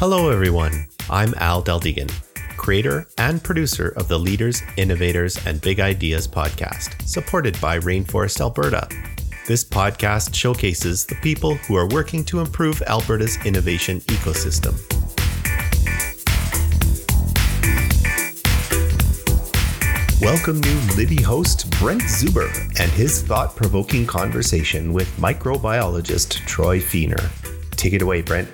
Hello, everyone. I'm Al Deldegan, creator and producer of the Leaders, Innovators, and Big Ideas podcast, supported by Rainforest Alberta. This podcast showcases the people who are working to improve Alberta's innovation ecosystem. Welcome new Libby host Brent Zuber and his thought provoking conversation with microbiologist Troy Feener. Take it away, Brent.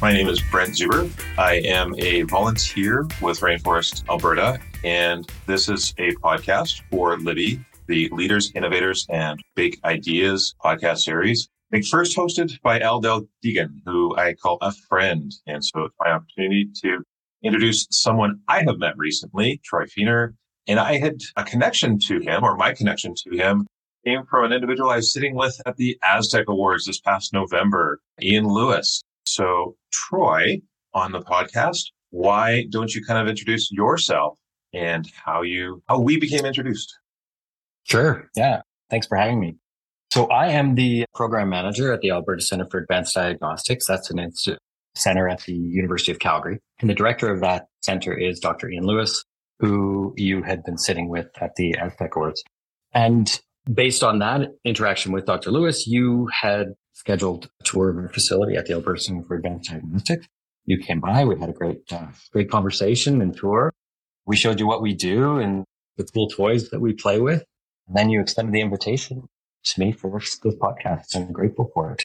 My name is Brent Zuber. I am a volunteer with Rainforest Alberta, and this is a podcast for Libby, the Leaders, Innovators, and Big Ideas podcast series. I first hosted by Al Del Deegan, who I call a friend. And so it's my opportunity to introduce someone I have met recently, Troy Feener. And I had a connection to him, or my connection to him came from an individual I was sitting with at the ASTech Awards this past November, Ian Lewis. So, Troy, on the podcast, why don't you kind of introduce yourself and how you how we became introduced? Sure. Yeah. Thanks for having me. So I am the program manager at the Alberta Center for Advanced Diagnostics. That's an institute center at the University of Calgary. And the director of that center is Dr. Ian Lewis, who you had been sitting with at the ASTech Awards. And based on that interaction with Dr. Lewis, you had scheduled a tour of our facility at the Alberta Center for Advanced Diagnostics. You came by, we had a great, uh, great conversation and tour. We showed you what we do and the cool toys that we play with. And then you extended the invitation to me for this podcast. I'm grateful for it.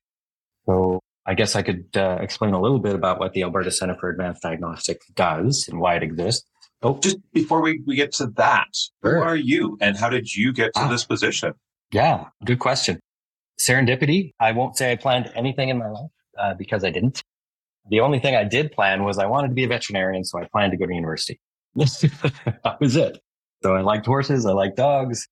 So I guess I could uh, explain a little bit about what the Alberta Center for Advanced Diagnostics does and why it exists. Oh, just before we, we get to that, sure. who are you and how did you get to ah, this position? Yeah, good question. Serendipity. I won't say I planned anything in my life uh, because I didn't. The only thing I did plan was I wanted to be a veterinarian, so I planned to go to university. that was it. So I liked horses. I liked dogs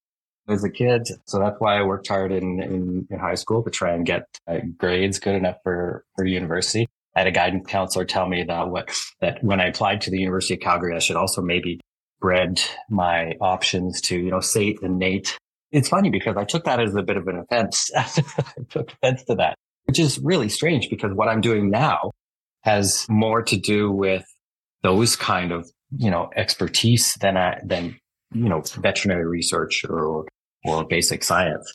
as a kid. So that's why I worked hard in, in, in high school to try and get uh, grades good enough for, for university. I had a guidance counselor tell me that what, that when I applied to the University of Calgary, I should also maybe spread my options to, you know, SAIT and NAIT. It's funny because I took that as a bit of an offense. I took offense to that, which is really strange because what I'm doing now has more to do with those kind of, you know, expertise than I, than you know, veterinary research or, or basic science.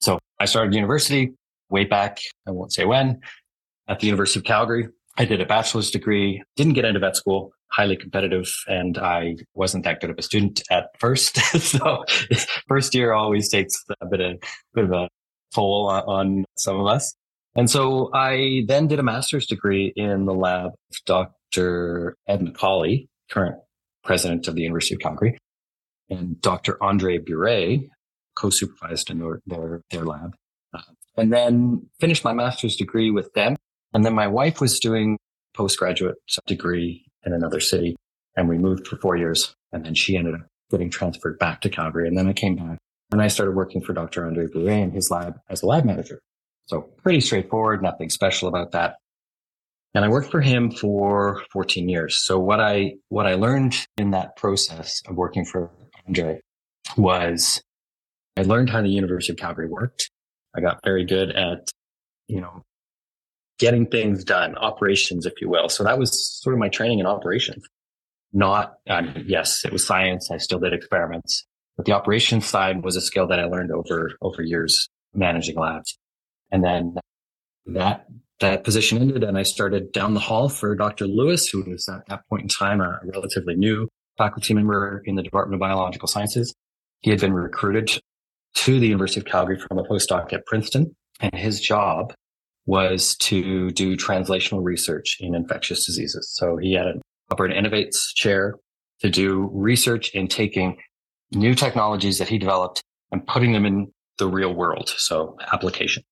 So I started university way back. I won't say when at the University of Calgary. I did a bachelor's degree, didn't get into vet school, highly competitive, and I wasn't that good of a student at first. so first year always takes a bit of, bit of a toll on, some of us. And so I then did a master's degree in the lab of Dr. Ed McCauley, current president of the University of Calgary and Dr. Andre Buret co-supervised in their, their, their lab. Uh, and then finished my master's degree with them. And then my wife was doing postgraduate degree in another city and we moved for four years. And then she ended up getting transferred back to Calgary. And then I came back and I started working for Dr. Andre Buret in his lab as a lab manager. So pretty straightforward, nothing special about that. And I worked for him for 14 years. So what I, what I learned in that process of working for Andre was I learned how the University of Calgary worked. I got very good at, you know, getting things done, operations, if you will. So that was sort of my training in operations. Not, um, yes, it was science. I still did experiments, but the operations side was a skill that I learned over, over years managing labs. And then that, that position ended and I started down the hall for Dr. Lewis, who was at that point in time a relatively new faculty member in the Department of Biological Sciences. He had been recruited to the University of Calgary from a postdoc at Princeton, and his job was to do translational research in infectious diseases. So he had an Alberta Innovates chair to do research in taking new technologies that he developed and putting them in the real world. So application.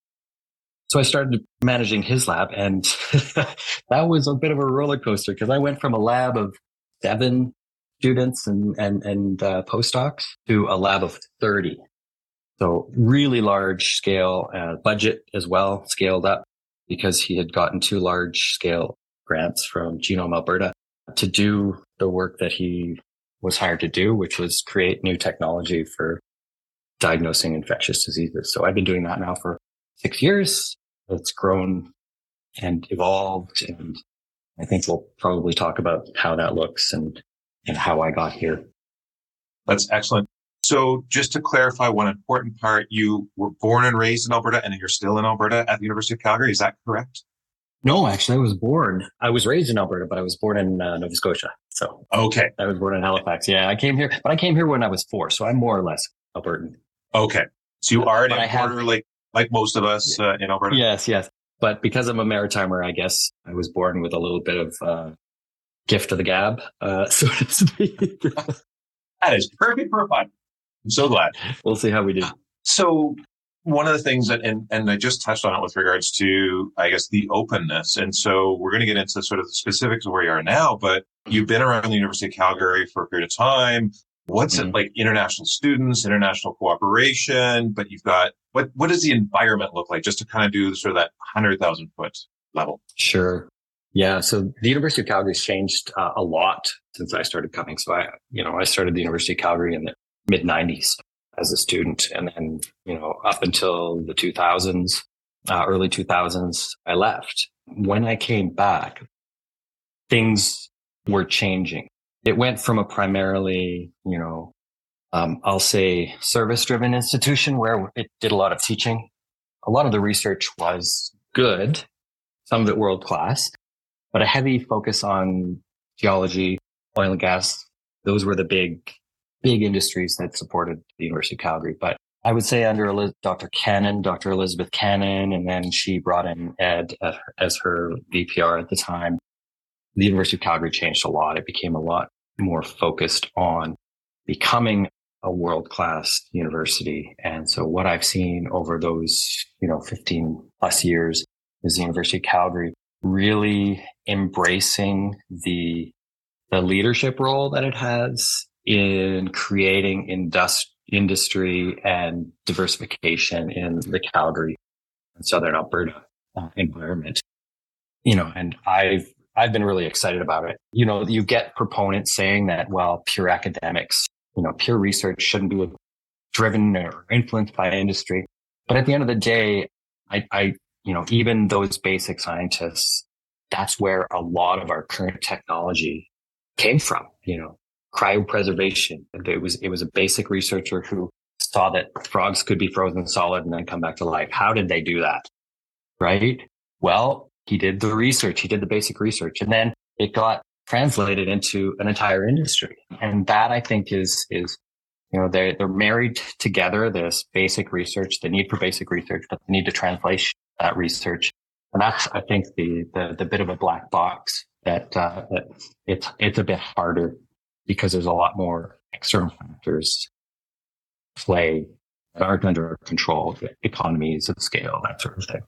So I started managing his lab and that was a bit of a roller coaster because I went from a lab of seven students and, and, and uh, postdocs to a lab of 30. So really large scale uh, budget as well, scaled up because he had gotten two large scale grants from Genome Alberta to do the work that he was hired to do, which was create new technology for diagnosing infectious diseases. So I've been doing that now for six years. It's grown and evolved. And I think we'll probably talk about how that looks and, and how I got here. That's excellent. So just to clarify one important part, you were born and raised in Alberta and you're still in Alberta at the University of Calgary. Is that correct? No, actually, I was born. I was raised in Alberta, but I was born in uh, Nova Scotia. So okay, I was born in Halifax. Yeah, I came here, but I came here when I was four, so I'm more or less Albertan. Okay, so you are an importer, have, like like most of us uh, in Alberta. Yes, yes. But because I'm a maritimer, I guess I was born with a little bit of uh, gift of the gab, uh, so to speak. that is perfect for a podcast. I'm so glad. We'll see how we do. So one of the things that, and, and I just touched on it with regards to, I guess, the openness. And so we're going to get into sort of the specifics of where you are now, but you've been around the University of Calgary for a period of time. What's mm-hmm. it like international students, international cooperation, but you've got, what, what does the environment look like just to kind of do sort of that 100,000 foot level? Sure. Yeah. So the University of Calgary has changed uh, a lot since I started coming. So I, you know, I started the University of Calgary in the mid 90s as a student. And then, you know, up until the 2000s, uh, early 2000s, I left. When I came back, things were changing. It went from a primarily, you know, um, I'll say service driven institution where it did a lot of teaching. A lot of the research was good, some of it world class, but a heavy focus on geology, oil and gas. Those were the big big industries that supported the University of Calgary. But I would say under Dr. Cannon, Dr. Elizabeth Cannon, and then she brought in Ed as her VPR at the time. The University of Calgary changed a lot. It became a lot more focused on becoming a world class university. And so what I've seen over those, you know, 15 plus years is the University of Calgary really embracing the, the leadership role that it has in creating industri- industry and diversification in the Calgary and Southern Alberta uh, environment. You know, and I've I've been really excited about it. You know, you get proponents saying that, well, pure academics, you know, pure research shouldn't be driven or influenced by industry. But at the end of the day, I, I, you know, even those basic scientists, that's where a lot of our current technology came from. You know, cryopreservation. It was it was a basic researcher who saw that frogs could be frozen solid and then come back to life. How did they do that? Right? Well, he did the research. He did the basic research, and then it got translated into an entire industry. And that I think is is you know they're they're married together. This basic research, the need for basic research, but the need to translate that research. And that's I think the the, the bit of a black box that uh, that it's it's a bit harder because there's a lot more external factors play that aren't under our control, economies of scale, that sort of thing.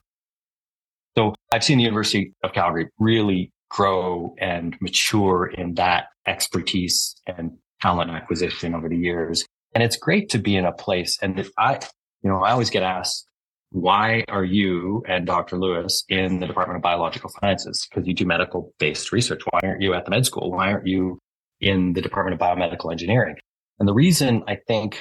So I've seen the University of Calgary really grow and mature in that expertise and talent acquisition over the years. And it's great to be in a place. And if I, you know, I always get asked, why are you and Dr. Lewis in the Department of Biological Sciences? Because you do medical based research. Why aren't you at the med school? Why aren't you in the Department of Biomedical Engineering. And the reason I think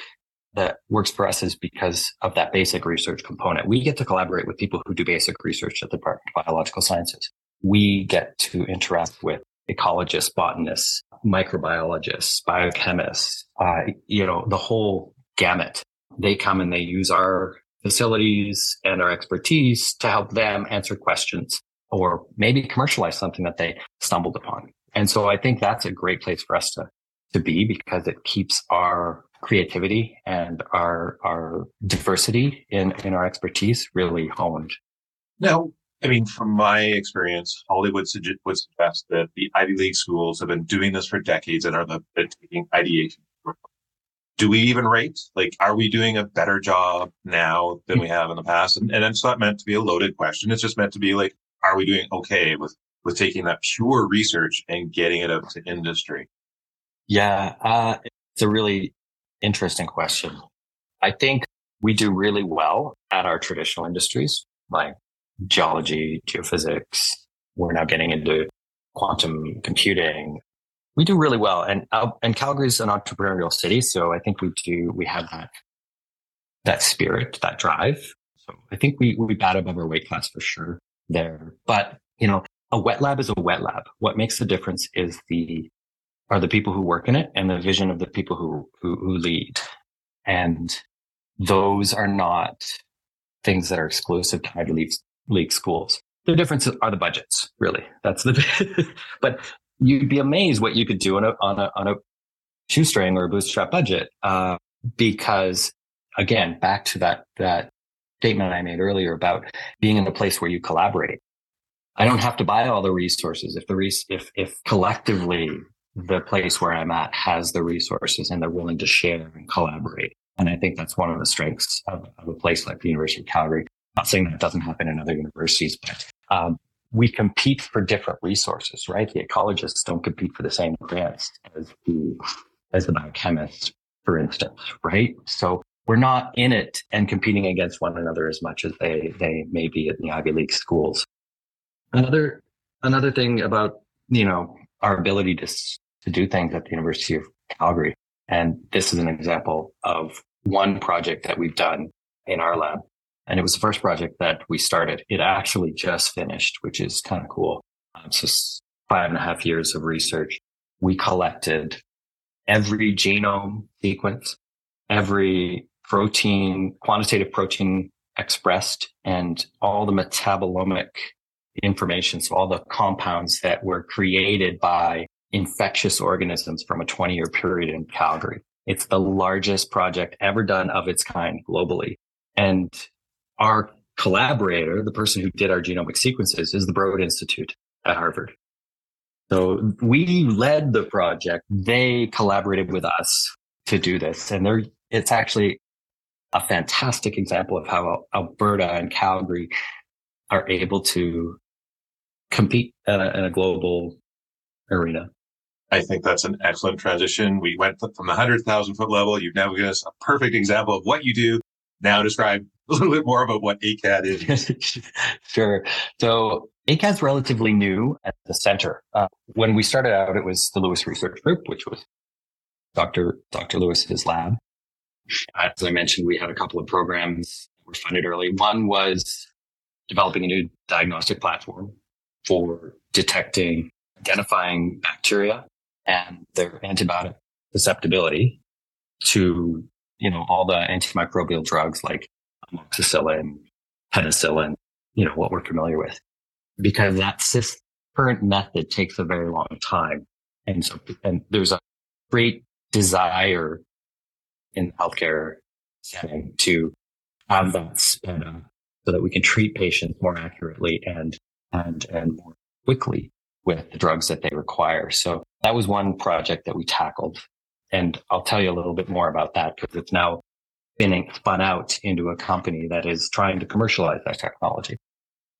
that works for us is because of that basic research component. We get to collaborate with people who do basic research at the Department of Biological Sciences. We get to interact with ecologists, botanists, microbiologists, biochemists, uh, you know, the whole gamut. They come and they use our facilities and our expertise to help them answer questions or maybe commercialize something that they stumbled upon. And so I think that's a great place for us to, to be because it keeps our creativity and our, our diversity in, in our expertise really honed. Now, I mean, from my experience, Hollywood would suggest that the Ivy League schools have been doing this for decades and are the, taking ideation. Do we even rate? Like, are we doing a better job now than we have in the past? And, and it's not meant to be a loaded question. It's just meant to be like, are we doing okay with with taking that pure research and getting it up to industry? Yeah, uh, it's a really interesting question. I think we do really well at our traditional industries like geology, geophysics. We're now getting into quantum computing. We do really well, and uh, and Calgary's an entrepreneurial city, so I think we do we have that that spirit, that drive. So I think we we bat above our weight class for sure there. But, you know, a wet lab is a wet lab. What makes the difference is the, are the people who work in it and the vision of the people who, who, who lead. And those are not things that are exclusive to Ivy League, League schools. The differences are the budgets, really. That's the, but you'd be amazed what you could do on a, on a, on a shoestring or a bootstrap budget. Uh, because again, back to that, that statement I made earlier about being in a place where you collaborate. I don't have to buy all the resources if the res- if if collectively the place where I'm at has the resources and they're willing to share and collaborate. And I think that's one of the strengths of, of a place like the University of Calgary. not saying that doesn't happen in other universities, but um, we compete for different resources, right? The ecologists don't compete for the same grants as the as the biochemists, for instance, right? So we're not in it and competing against one another as much as they they may be in the Ivy League schools. Another another thing about you know our ability to to do things at the University of Calgary, and this is an example of one project that we've done in our lab, and it was the first project that we started. It actually just finished, which is kind of cool. Um, so five and a half years of research. We collected every genome sequence, every protein, quantitative protein expressed, and all the metabolomic information. So all the compounds that were created by infectious organisms from a 20 year period in Calgary. It's the largest project ever done of its kind globally. And our collaborator, the person who did our genomic sequences, is the Broad Institute at Harvard. So we led the project. They collaborated with us to do this. And they're, it's actually a fantastic example of how Alberta and Calgary are able to compete in a, in a global arena. I think that's an excellent transition. We went from the 100,000 foot level. You've now given us a perfect example of what you do. Now describe a little bit more about what ACAD is. sure. So ACAD is relatively new at the center. Uh, when we started out, it was the Lewis Research Group, which was Dr. Dr. Lewis's lab. As I mentioned, we had a couple of programs that were funded early. One was developing a new diagnostic platform for detecting, identifying bacteria and their antibiotic susceptibility to, you know, all the antimicrobial drugs like amoxicillin, penicillin, you know, what we're familiar with because that current method takes a very long time. And so, and there's a great desire in healthcare setting to have that sped up so that we can treat patients more accurately and, and, and more quickly with the drugs that they require. So that was one project that we tackled. And I'll tell you a little bit more about that because it's now been spun out into a company that is trying to commercialize that technology.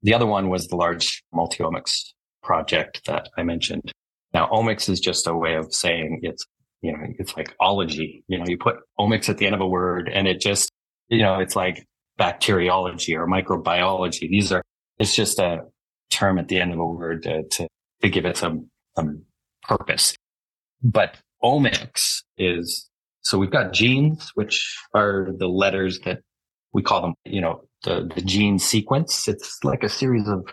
The other one was the large multi-omics project that I mentioned. Now, omics is just a way of saying it's, you know, it's like ology. You know, you put omics at the end of a word and it just, you know, it's like bacteriology or microbiology. These are, it's just a term at the end of a word to, to, to give it some, some purpose. But omics is, so we've got genes, which are the letters that we call them, you know, the, the gene sequence. It's like a series of,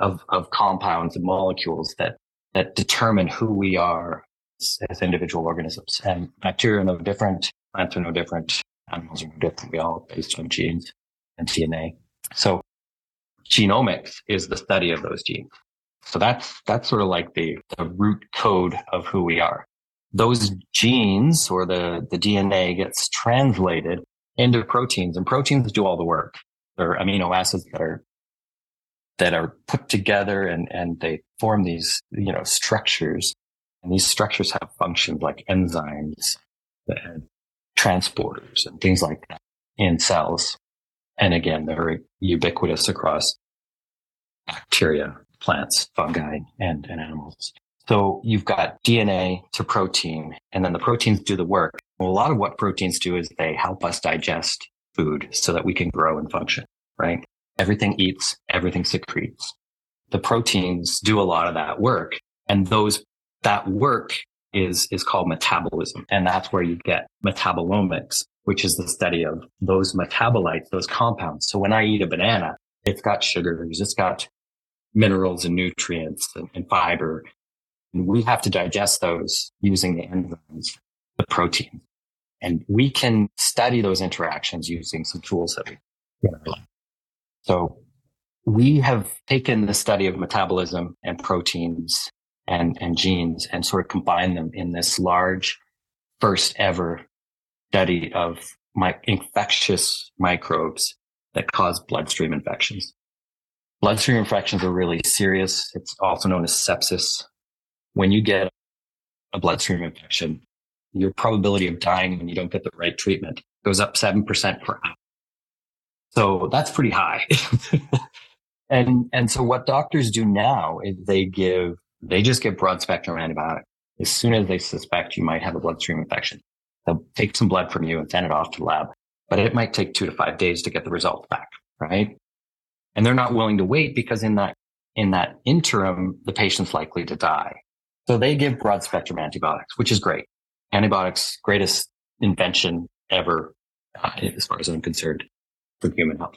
of, of compounds and molecules that, that determine who we are as, as individual organisms. And bacteria are no different. Plants are no different. Animals are no different. We all based on genes and DNA. So genomics is the study of those genes. So that's, that's sort of like the, the root code of who we are. Those genes or the, the DNA gets translated into proteins and proteins do all the work They're amino acids that are that are put together and, and they form these, you know, structures. And these structures have functions like enzymes and transporters and things like that in cells. And again, they're ubiquitous across bacteria, plants, fungi, and, and animals. So you've got DNA to protein, and then the proteins do the work. Well, a lot of what proteins do is they help us digest food so that we can grow and function, right? Everything eats, everything secretes. The proteins do a lot of that work. And those, that work is, is called metabolism. And that's where you get metabolomics, which is the study of those metabolites, those compounds. So when I eat a banana, it's got sugars, it's got minerals and nutrients and, and fiber. And we have to digest those using the enzymes, the protein. And we can study those interactions using some tools that we have. So we have taken the study of metabolism and proteins and, and genes and sort of combined them in this large first ever study of my infectious microbes that cause bloodstream infections. Bloodstream infections are really serious. It's also known as sepsis. When you get a bloodstream infection, your probability of dying when you don't get the right treatment goes up 7% per hour. So that's pretty high. and, and so what doctors do now is they give, they just give broad spectrum antibiotics as soon as they suspect you might have a bloodstream infection. They'll take some blood from you and send it off to the lab, but it might take two to five days to get the results back, right? And they're not willing to wait because in that, in that interim, the patient's likely to die. So they give broad spectrum antibiotics, which is great. Antibiotics, greatest invention ever, uh, as far as I'm concerned, for human health.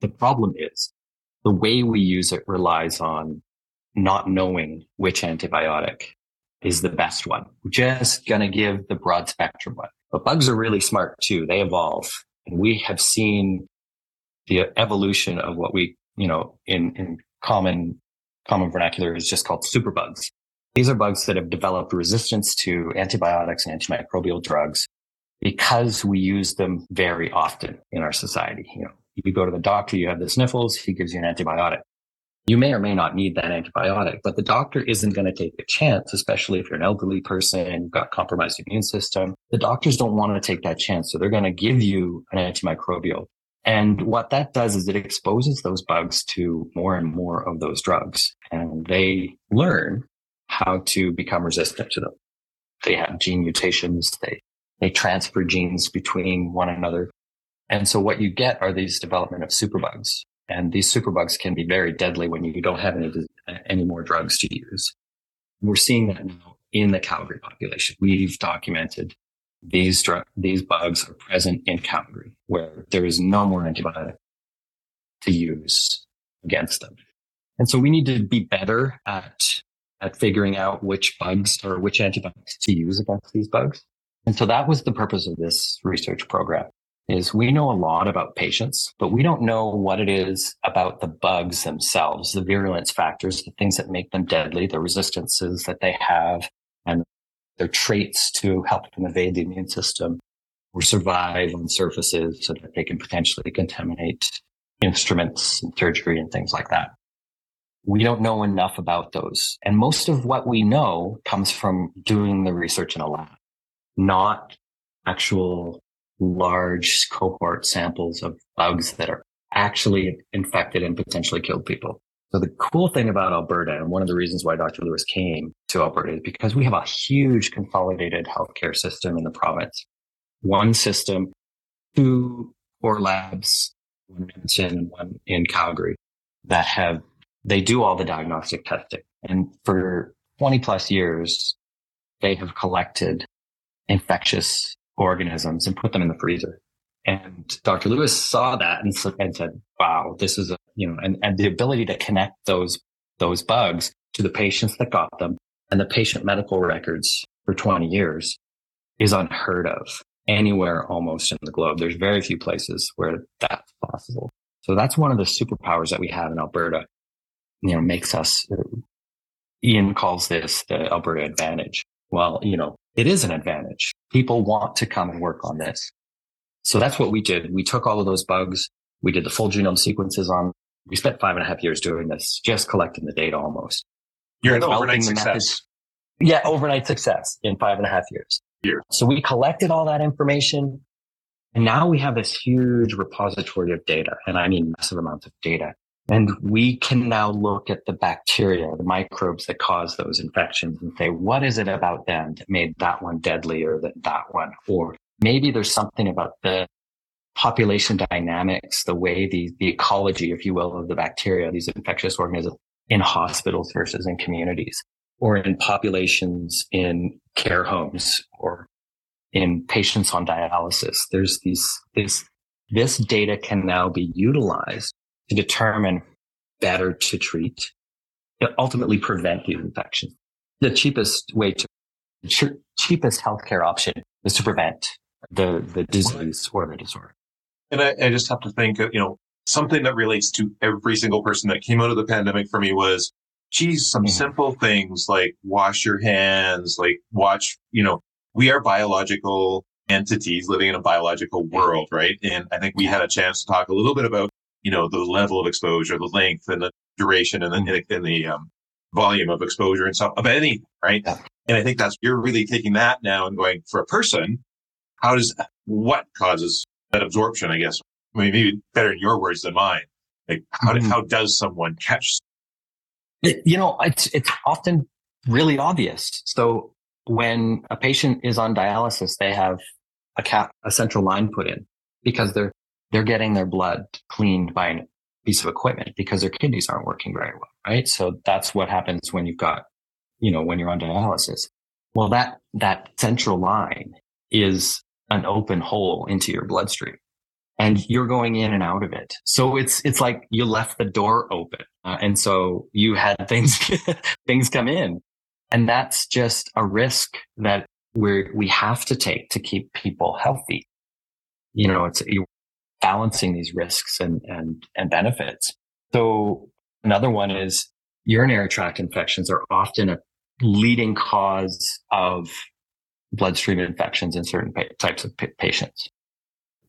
The problem is the way we use it relies on not knowing which antibiotic is the best one. We're just going to give the broad spectrum one. But bugs are really smart too. They evolve. And we have seen the evolution of what we, you know, in, in common, common vernacular is just called superbugs. These are bugs that have developed resistance to antibiotics and antimicrobial drugs because we use them very often in our society. You know, you go to the doctor, you have the sniffles, he gives you an antibiotic. You may or may not need that antibiotic, but the doctor isn't going to take a chance, especially if you're an elderly person, you've got compromised immune system. The doctors don't want to take that chance. So they're going to give you an antimicrobial. And what that does is it exposes those bugs to more and more of those drugs and they learn how to become resistant to them. They have gene mutations. They, they transfer genes between one another. And so what you get are these development of superbugs. And these superbugs can be very deadly when you don't have any, any more drugs to use. We're seeing that now in the Calgary population. We've documented these drug, these bugs are present in Calgary where there is no more antibiotic to use against them. And so we need to be better at, at figuring out which bugs or which antibiotics to use against these bugs. And so that was the purpose of this research program is we know a lot about patients, but we don't know what it is about the bugs themselves, the virulence factors, the things that make them deadly, the resistances that they have, and their traits to help them evade the immune system or survive on surfaces so that they can potentially contaminate instruments and surgery and things like that. We don't know enough about those. And most of what we know comes from doing the research in a lab, not actual large cohort samples of bugs that are actually infected and potentially killed people. So the cool thing about Alberta, and one of the reasons why Dr. Lewis came to Alberta is because we have a huge consolidated healthcare system in the province. One system, two core labs, one in Edmonton and one in Calgary that have, they do all the diagnostic testing. And for 20 plus years, they have collected infectious organisms and put them in the freezer. And Dr. Lewis saw that and, said, wow, this is a, you know, and, and the ability to connect those, those bugs to the patients that got them and the patient medical records for 20 years is unheard of anywhere almost in the globe. There's very few places where that's possible. So that's one of the superpowers that we have in Alberta. You know, makes us, Ian calls this the Alberta advantage. Well, you know, it is an advantage. People want to come and work on this. So that's what we did. We took all of those bugs. We did the full genome sequences on, we spent five and a half years doing this, just collecting the data almost. You're an overnight success. Methods. Yeah, overnight success in five and a half years. Year. So we collected all that information and now we have this huge repository of data. And I mean massive amounts of data. And we can now look at the bacteria, the microbes that cause those infections and say, what is it about them that made that one deadlier than that one? Or maybe there's something about the population dynamics, the way the, the ecology, if you will, of the bacteria, these infectious organisms in hospitals versus in communities or in populations in care homes or in patients on dialysis. There's these, this, this data can now be utilized to determine better to treat to ultimately prevent these infections. The cheapest way to, cheapest healthcare option is to prevent the, the disease or the disorder. And I, I just have to think, you know, something that relates to every single person that came out of the pandemic for me was, geez, some mm-hmm. simple things like wash your hands, like watch, you know, we are biological entities living in a biological world, right? And I think we had a chance to talk a little bit about, you know, the level of exposure, the length and the duration and the, mm-hmm. and the um, volume of exposure and stuff of anything, right? Yeah. And I think that's, you're really taking that now and going for a person, how does, what causes that absorption, I guess? I mean, maybe better in your words than mine. Like, how, mm-hmm. how does someone catch? It, you know, it's, it's often really obvious. So when a patient is on dialysis, they have a cap, a central line put in because they're, they're getting their blood cleaned by a piece of equipment because their kidneys aren't working very well. Right. So that's what happens when you've got, you know, when you're on dialysis. Well, that, that central line is an open hole into your bloodstream and you're going in and out of it. So it's, it's like you left the door open. Uh, and so you had things, things come in and that's just a risk that we're, we have to take to keep people healthy. You know, it's balancing these risks and, and, and benefits. So another one is urinary tract infections are often a leading cause of bloodstream infections in certain pa- types of pa- patients,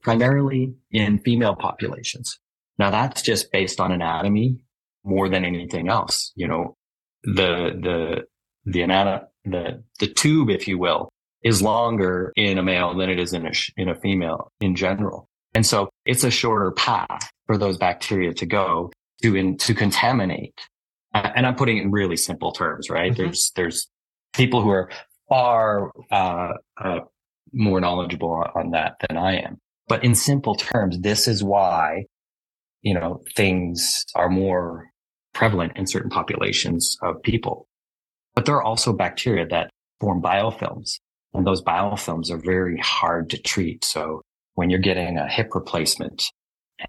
primarily in female populations. Now that's just based on anatomy more than anything else. You know, the, the, the anatomy, the, the tube, if you will, is longer in a male than it is in a, in a female in general. And so it's a shorter path for those bacteria to go to, in, to contaminate. Uh, and I'm putting it in really simple terms, right? Mm-hmm. There's, there's people who are far, uh, uh, more knowledgeable on that than I am. But in simple terms, this is why, you know, things are more prevalent in certain populations of people. But there are also bacteria that form biofilms and those biofilms are very hard to treat. So when you're getting a hip replacement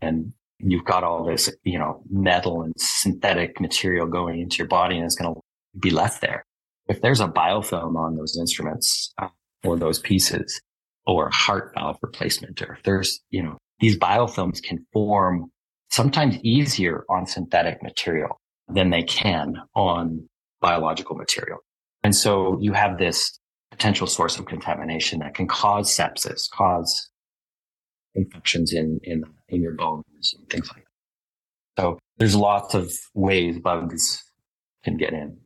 and you've got all this, you know, metal and synthetic material going into your body and it's going to be left there. If there's a biofilm on those instruments uh, or those pieces or heart valve replacement, or if there's, you know, these biofilms can form sometimes easier on synthetic material than they can on biological material. And so you have this potential source of contamination that can cause sepsis, cause infections in, in, in your bones and things like that. So there's lots of ways bugs can get in.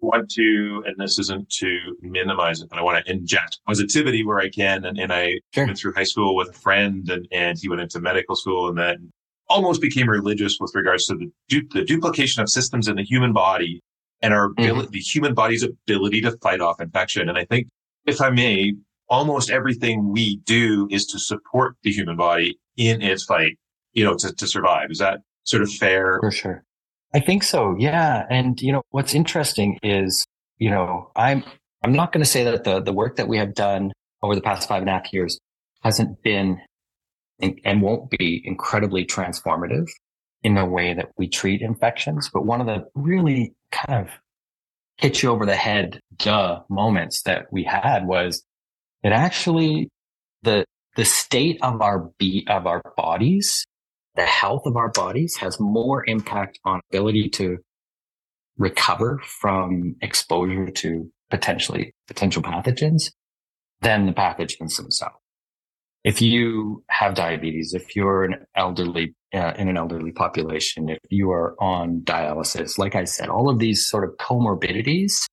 Want to, and this isn't to minimize it, but I want to inject positivity where I can. And, and I sure. went through high school with a friend and, and he went into medical school and then almost became religious with regards to the, du- the duplication of systems in the human body and our mm-hmm. ability, mm-hmm. the human body's ability to fight off infection. And I think if I may, almost everything we do is to support the human body in its fight, you know, to, to survive. Is that sort of fair? For sure. I think so. Yeah. And, you know, what's interesting is, you know, I'm, I'm not going to say that the, the work that we have done over the past five and a half years hasn't been and won't be incredibly transformative in the way that we treat infections. But one of the really kind of hit you over the head, duh moments that we had was it actually the, the state of our be of our bodies, the health of our bodies has more impact on ability to recover from exposure to potentially potential pathogens than the pathogens themselves. If you have diabetes, if you're an elderly uh, in an elderly population, if you are on dialysis, like I said, all of these sort of comorbidities,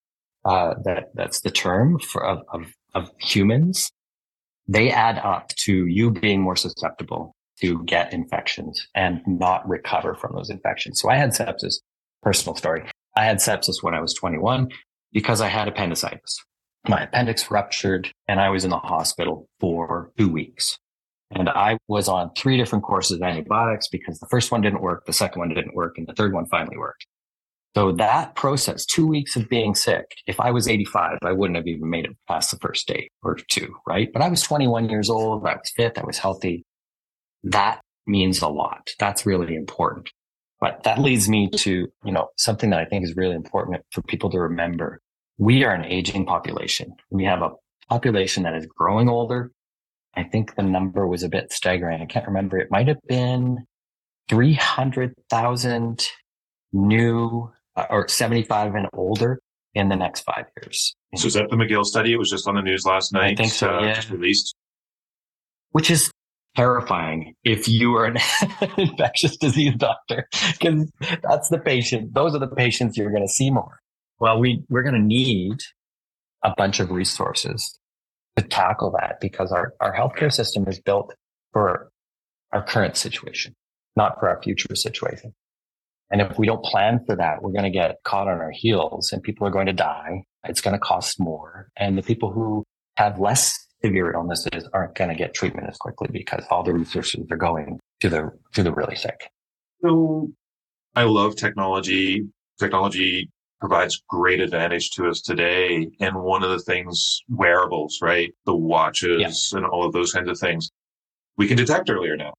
uh, that that's the term for of, of, of humans, they add up to you being more susceptible to get infections and not recover from those infections. So I had sepsis, personal story. I had sepsis when I was 21 because I had appendicitis my appendix ruptured and I was in the hospital for two weeks. And I was on three different courses of antibiotics because the first one didn't work, the second one didn't work, and the third one finally worked. So that process, two weeks of being sick, if I was 85, I wouldn't have even made it past the first day or two, right? But I was 21 years old. I was fit. I was healthy. That means a lot. That's really important. But that leads me to, you know, something that I think is really important for people to remember. We are an aging population. We have a population that is growing older. I think the number was a bit staggering. I can't remember. It might have been 300,000 new or 75 and older in the next five years. So is that the McGill study? It was just on the news last night. I think so. Uh, yeah. Just released. Which is terrifying if you are an infectious disease doctor, because that's the patient. Those are the patients you're going to see more. Well, we, we're going to need a bunch of resources to tackle that because our, our healthcare system is built for our current situation, not for our future situation. And if we don't plan for that, we're going to get caught on our heels and people are going to die. It's going to cost more. And the people who have less severe illnesses aren't going to get treatment as quickly because all the resources are going to the, to the really sick. So I love technology. Technology provides great advantage to us today. And one of the things, wearables, right? The watches yeah. and all of those kinds of things, we can detect earlier now.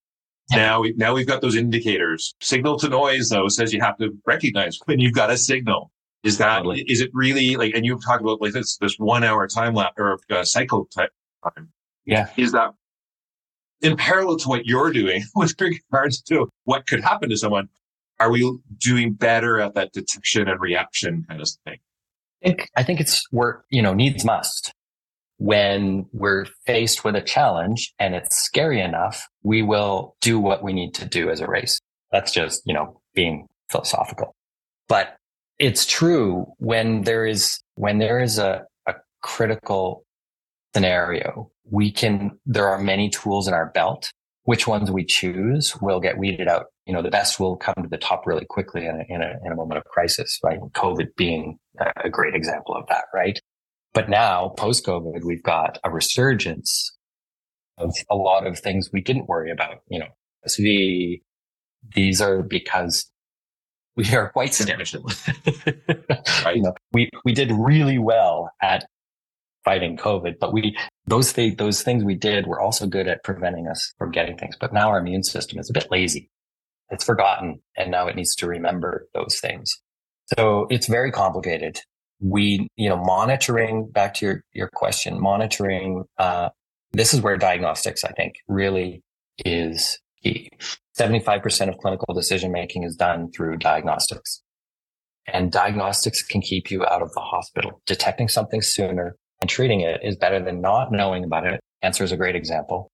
Now, we, now we've got those indicators. Signal to noise, though, says you have to recognize when you've got a signal. Is that totally. is it really like? And you've talked about like this this one hour time lapse or uh, cycle type time. Yeah, is that in parallel to what you're doing with regards to what could happen to someone? Are we doing better at that detection and reaction kind of thing? I think I think it's work. You know, needs must when we're faced with a challenge and it's scary enough, we will do what we need to do as a race. That's just, you know, being philosophical. But it's true when there is, when there is a, a critical scenario, we can, there are many tools in our belt. Which ones we choose will get weeded out. You know, the best will come to the top really quickly in a, in a, in a moment of crisis, right? COVID being a great example of that, right? But now, post COVID, we've got a resurgence of a lot of things we didn't worry about. You know, SV, these are because we are quite substantial. right. You know, we, we did really well at fighting COVID, but we, those, th- those things we did were also good at preventing us from getting things. But now our immune system is a bit lazy. It's forgotten and now it needs to remember those things. So it's very complicated we, you know, monitoring back to your, your question, monitoring, uh, this is where diagnostics, I think, really is key. 75% of clinical decision making is done through diagnostics. And diagnostics can keep you out of the hospital. Detecting something sooner and treating it is better than not knowing about it. Cancer is a great example.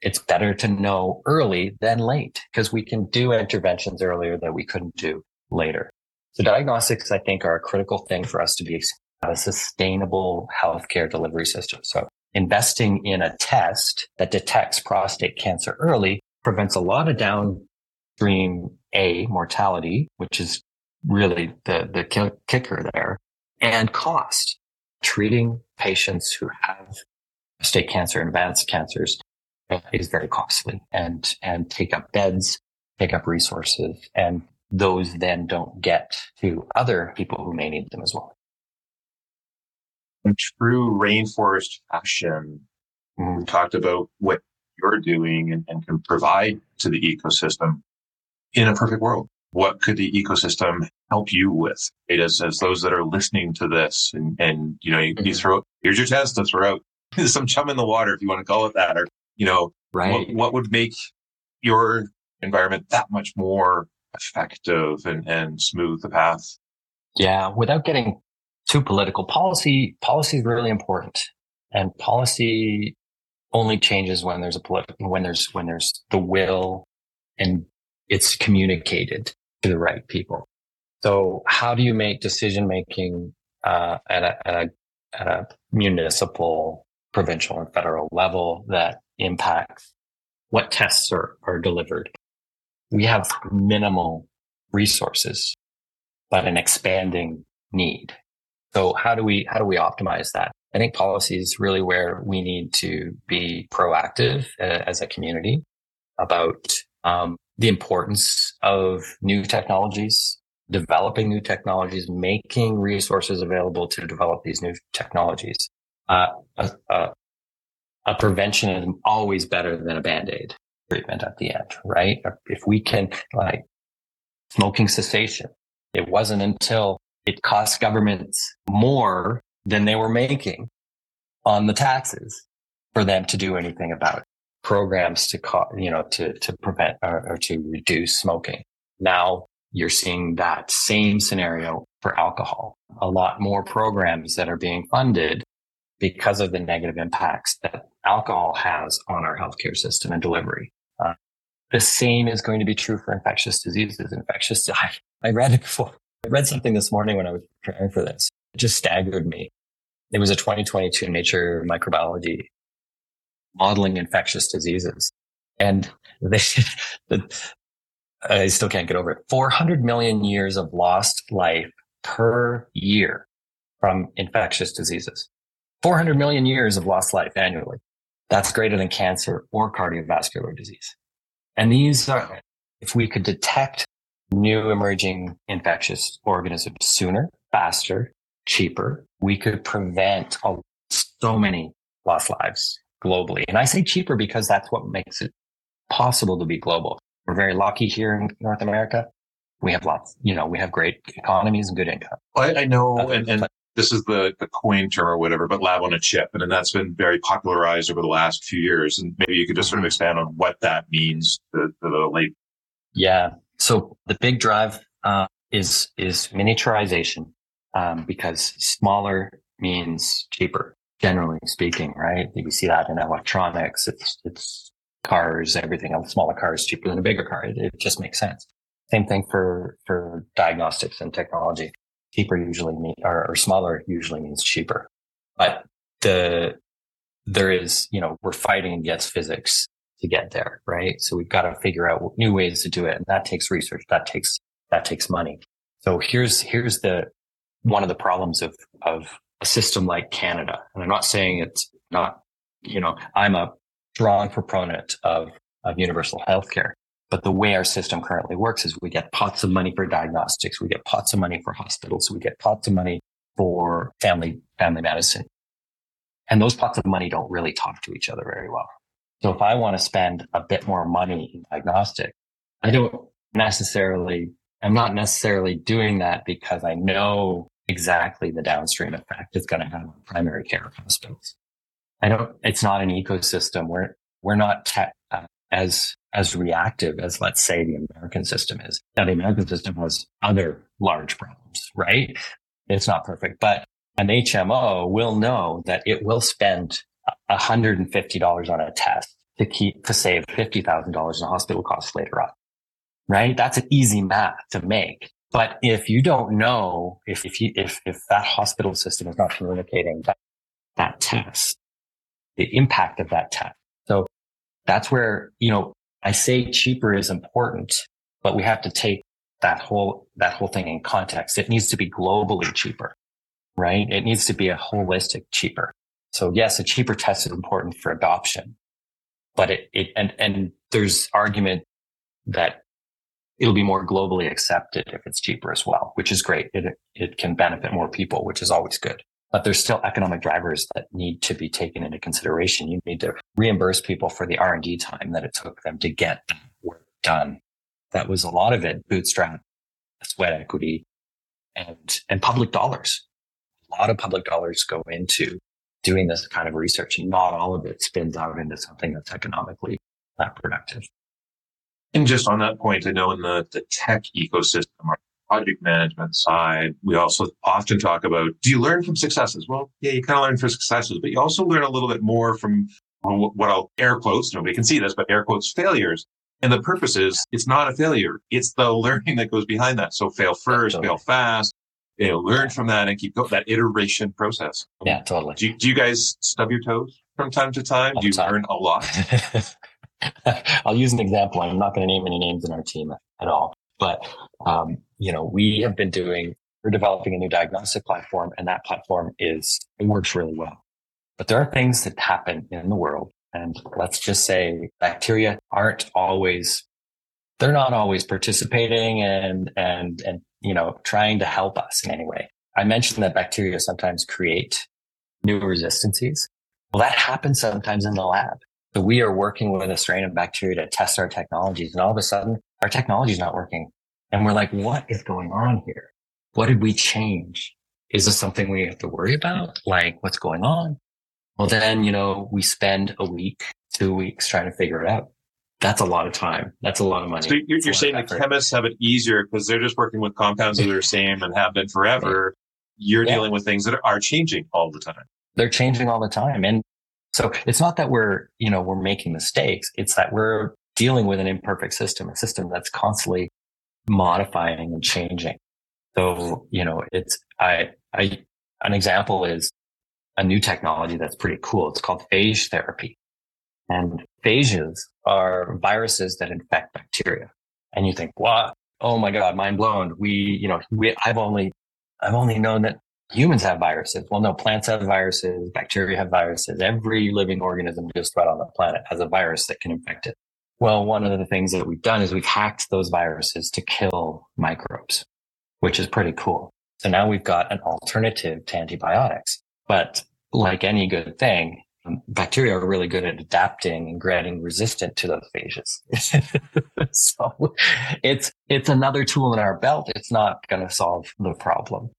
It's better to know early than late because we can do interventions earlier that we couldn't do later. So diagnostics, I think, are a critical thing for us to be a sustainable healthcare delivery system. So investing in a test that detects prostate cancer early prevents a lot of downstream A mortality, which is really the, the kicker there and cost. Treating patients who have prostate cancer and advanced cancers uh, is very costly and, and take up beds, take up resources and those then don't get to other people who may need them as well. In true rainforest fashion, we talked about what you're doing and, and can provide to the ecosystem in a perfect world. What could the ecosystem help you with? Right? As, as those that are listening to this and, and you know, you, mm-hmm. you throw, here's your test to throw out some chum in the water, if you want to call it that, or, you know, right. what, what would make your environment that much more effective and, and smooth the path. Yeah, without getting too political, policy policy is really important, and policy only changes when there's a political when there's when there's the will and it's communicated to the right people. So, how do you make decision making uh, at, a, at a at a municipal, provincial, and federal level that impacts what tests are, are delivered? We have minimal resources, but an expanding need. So how do we, how do we optimize that? I think policy is really where we need to be proactive uh, as a community about um, the importance of new technologies, developing new technologies, making resources available to develop these new technologies. Uh, a, a, a prevention is always better than a band aid treatment at the end, right? If we can like smoking cessation. It wasn't until it cost governments more than they were making on the taxes for them to do anything about it. programs to, co- you know, to, to prevent or, or to reduce smoking. Now you're seeing that same scenario for alcohol. A lot more programs that are being funded because of the negative impacts that alcohol has on our healthcare system and delivery. The same is going to be true for infectious diseases. Infectious, I, I read it before. I read something this morning when I was preparing for this. It just staggered me. It was a 2022 Nature Microbiology modeling infectious diseases. And they, I still can't get over it. 400 million years of lost life per year from infectious diseases. 400 million years of lost life annually. That's greater than cancer or cardiovascular disease. And these are, if we could detect new emerging infectious organisms sooner, faster, cheaper, we could prevent so many lost lives globally. And I say cheaper because that's what makes it possible to be global. We're very lucky here in North America. We have lots, you know, we have great economies and good income. I, I know, uh, and, and this is the, the coin term or whatever, but lab on a chip. And then that's been very popularized over the last few years. And maybe you could just sort of expand on what that means to, to the late. Yeah. So the big drive uh, is is miniaturization um, because smaller means cheaper, generally speaking, right? You see that in electronics. It's it's cars, everything. A smaller car is cheaper than a bigger car. It, it just makes sense. Same thing for for diagnostics and technology. Cheaper usually mean or, or smaller usually means cheaper, but the there is you know we're fighting against physics to get there, right? So we've got to figure out new ways to do it. And that takes research. That takes, that takes money. So here's, here's the, one of the problems of, of a system like Canada. And I'm not saying it's not, you know, I'm a strong proponent of, of universal healthcare. But the way our system currently works is we get pots of money for diagnostics. We get pots of money for hospitals. We get pots of money for family, family medicine. And those pots of money don't really talk to each other very well. So if I want to spend a bit more money in diagnostic, I don't necessarily, I'm not necessarily doing that because I know exactly the downstream effect it's going to have on primary care hospitals. I don't, it's not an ecosystem. We're, we're not te- uh, as, as reactive as let's say the American system is. Now the American system has other large problems, right? It's not perfect, but an HMO will know that it will spend $150 on a test to keep, to save $50,000 in hospital costs later on. Right? That's an easy math to make. But if you don't know, if, if you, if, if that hospital system is not communicating that, that test, the impact of that test. So that's where, you know, I say cheaper is important, but we have to take that whole, that whole thing in context. It needs to be globally cheaper, right? It needs to be a holistic cheaper. So yes, a cheaper test is important for adoption, but it, it and, and there's argument that it'll be more globally accepted if it's cheaper as well, which is great. It, it can benefit more people, which is always good. But there's still economic drivers that need to be taken into consideration. You need to reimburse people for the R&D time that it took them to get work done. That was a lot of it bootstrap, sweat equity and, and public dollars. A lot of public dollars go into doing this kind of research and not all of it spins out into something that's economically not productive. And just on that point, I know in the, the tech ecosystem, our project management side, we also often talk about, do you learn from successes? Well, yeah, you kind of learn from successes, but you also learn a little bit more from what I'll air quotes, nobody can see this, but air quotes failures. And the purpose is it's not a failure. It's the learning that goes behind that. So fail first, totally. fail fast, you know, learn from that and keep going that iteration process. Yeah, totally. Do you, do you guys stub your toes from time to time? All do you time. learn a lot? I'll use an example. I'm not going to name any names in our team at all, but um, you know, we have been doing. We're developing a new diagnostic platform, and that platform is it works really well. But there are things that happen in the world, and let's just say bacteria aren't always they're not always participating and and and you know, trying to help us in any way. I mentioned that bacteria sometimes create new resistances. Well, that happens sometimes in the lab. So we are working with a strain of bacteria to test our technologies and all of a sudden our technology is not working. And we're like, what is going on here? What did we change? Is this something we have to worry about? Like what's going on? Well, then, you know, we spend a week, two weeks trying to figure it out. That's a lot of time. That's a lot of money. So you're, you're saying the chemists have it easier because they're just working with compounds that are the same and have been forever. You're yeah. dealing with things that are changing all the time. They're changing all the time. And so it's not that we're, you know, we're making mistakes. It's that we're dealing with an imperfect system, a system that's constantly modifying and changing. So, you know, it's, I, I, an example is a new technology that's pretty cool. It's called phage therapy. And phages are viruses that infect bacteria. And you think, what? Oh my God, mind blown. We, you know, we, I've only, I've only known that humans have viruses. Well, no, plants have viruses, bacteria have viruses. Every living organism just about on the planet has a virus that can infect it. Well, one of the things that we've done is we've hacked those viruses to kill microbes, which is pretty cool. So now we've got an alternative to antibiotics. But like any good thing, um, bacteria are really good at adapting and getting resistant to those phages. so it's, it's another tool in our belt. It's not going to solve the problem.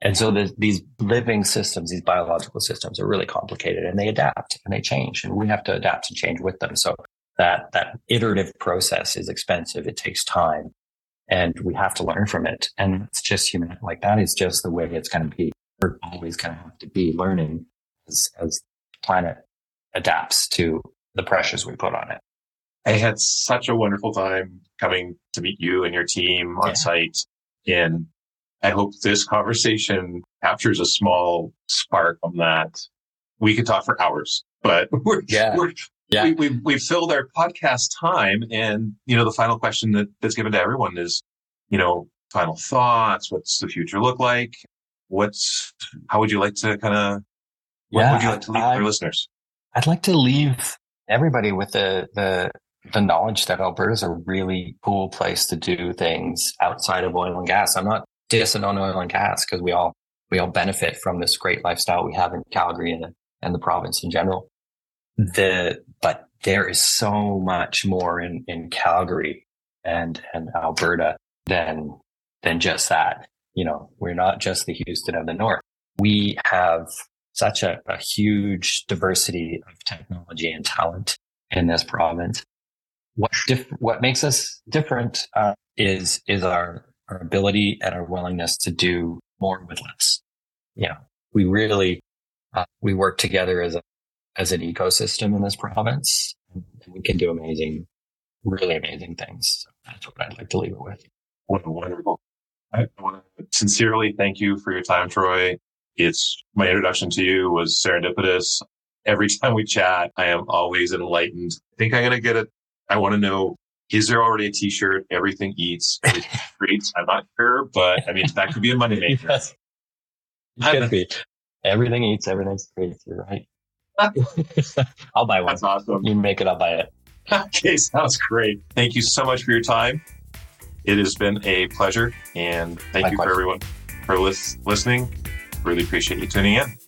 And so the, these living systems, these biological systems are really complicated and they adapt and they change and we have to adapt and change with them. So that, that iterative process is expensive. It takes time and we have to learn from it. And it's just human, like that is just the way it's going to be. We're always going to have to be learning as, as the planet adapts to the pressures we put on it. I had such a wonderful time coming to meet you and your team on yeah. site. And I hope this conversation captures a small spark on that. We could talk for hours, but we're, yeah. we're yeah. we, we, we filled our podcast time. And, you know, the final question that, that's given to everyone is, you know, final thoughts. What's the future look like? What's, how would you like to kind of, what yeah, would you like to leave I, our listeners? I'd like to leave everybody with the, the, the knowledge that Alberta is a really cool place to do things outside of oil and gas. I'm not dissing on oil and gas because we all, we all benefit from this great lifestyle we have in Calgary and, and the province in general the but there is so much more in in Calgary and and Alberta than than just that. You know, we're not just the Houston of the North. We have such a, a huge diversity of technology and talent in this province. What diff- what makes us different uh, is is our our ability and our willingness to do more with less. Yeah, we really uh, we work together as a as an ecosystem in this province. And we can do amazing, really amazing things. So that's what I'd like to leave it with. What a wonderful. I want to sincerely thank you for your time, Troy. It's my introduction to you was serendipitous. Every time we chat, I am always enlightened. I think I'm going to get it. I want to know, is there already a t-shirt? Everything eats, everything treats. I'm not sure, but I mean, that could be a money maker. yes. It could be. Everything eats, everything's great. You're right. I'll buy one. That's awesome. You make it, I'll buy it. okay, sounds great. Thank you so much for your time. It has been a pleasure, and thank Likewise. you for everyone for lis- listening. Really appreciate you tuning in.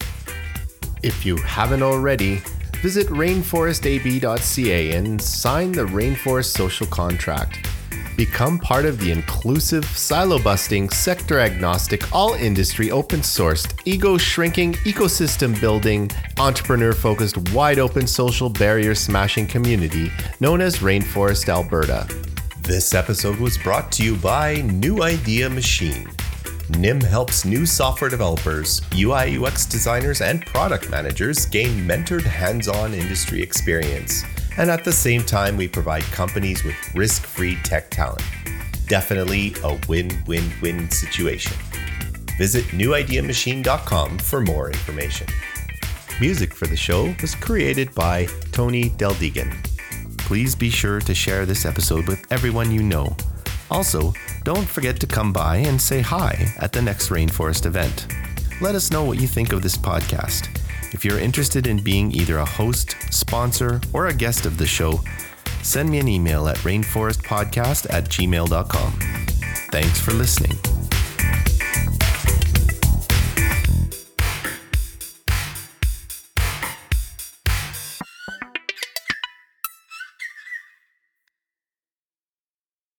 If you haven't already, visit rainforestab.ca and sign the Rainforest Social Contract. Become part of the inclusive, silo busting, sector agnostic, all industry open sourced, ego shrinking, ecosystem building, entrepreneur focused, wide open social barrier smashing community known as Rainforest Alberta. This episode was brought to you by New Idea Machine. NIM helps new software developers, UI UX designers, and product managers gain mentored hands on industry experience and at the same time, we provide companies with risk free tech talent. Definitely a win win win situation. Visit newideamachine.com for more information. Music for the show was created by Tony Deldegan. Please be sure to share this episode with everyone you know. Also, don't forget to come by and say hi at the next Rainforest event. Let us know what you think of this podcast if you're interested in being either a host, sponsor, or a guest of the show, send me an email at rainforestpodcast at gmail.com. Thanks for listening.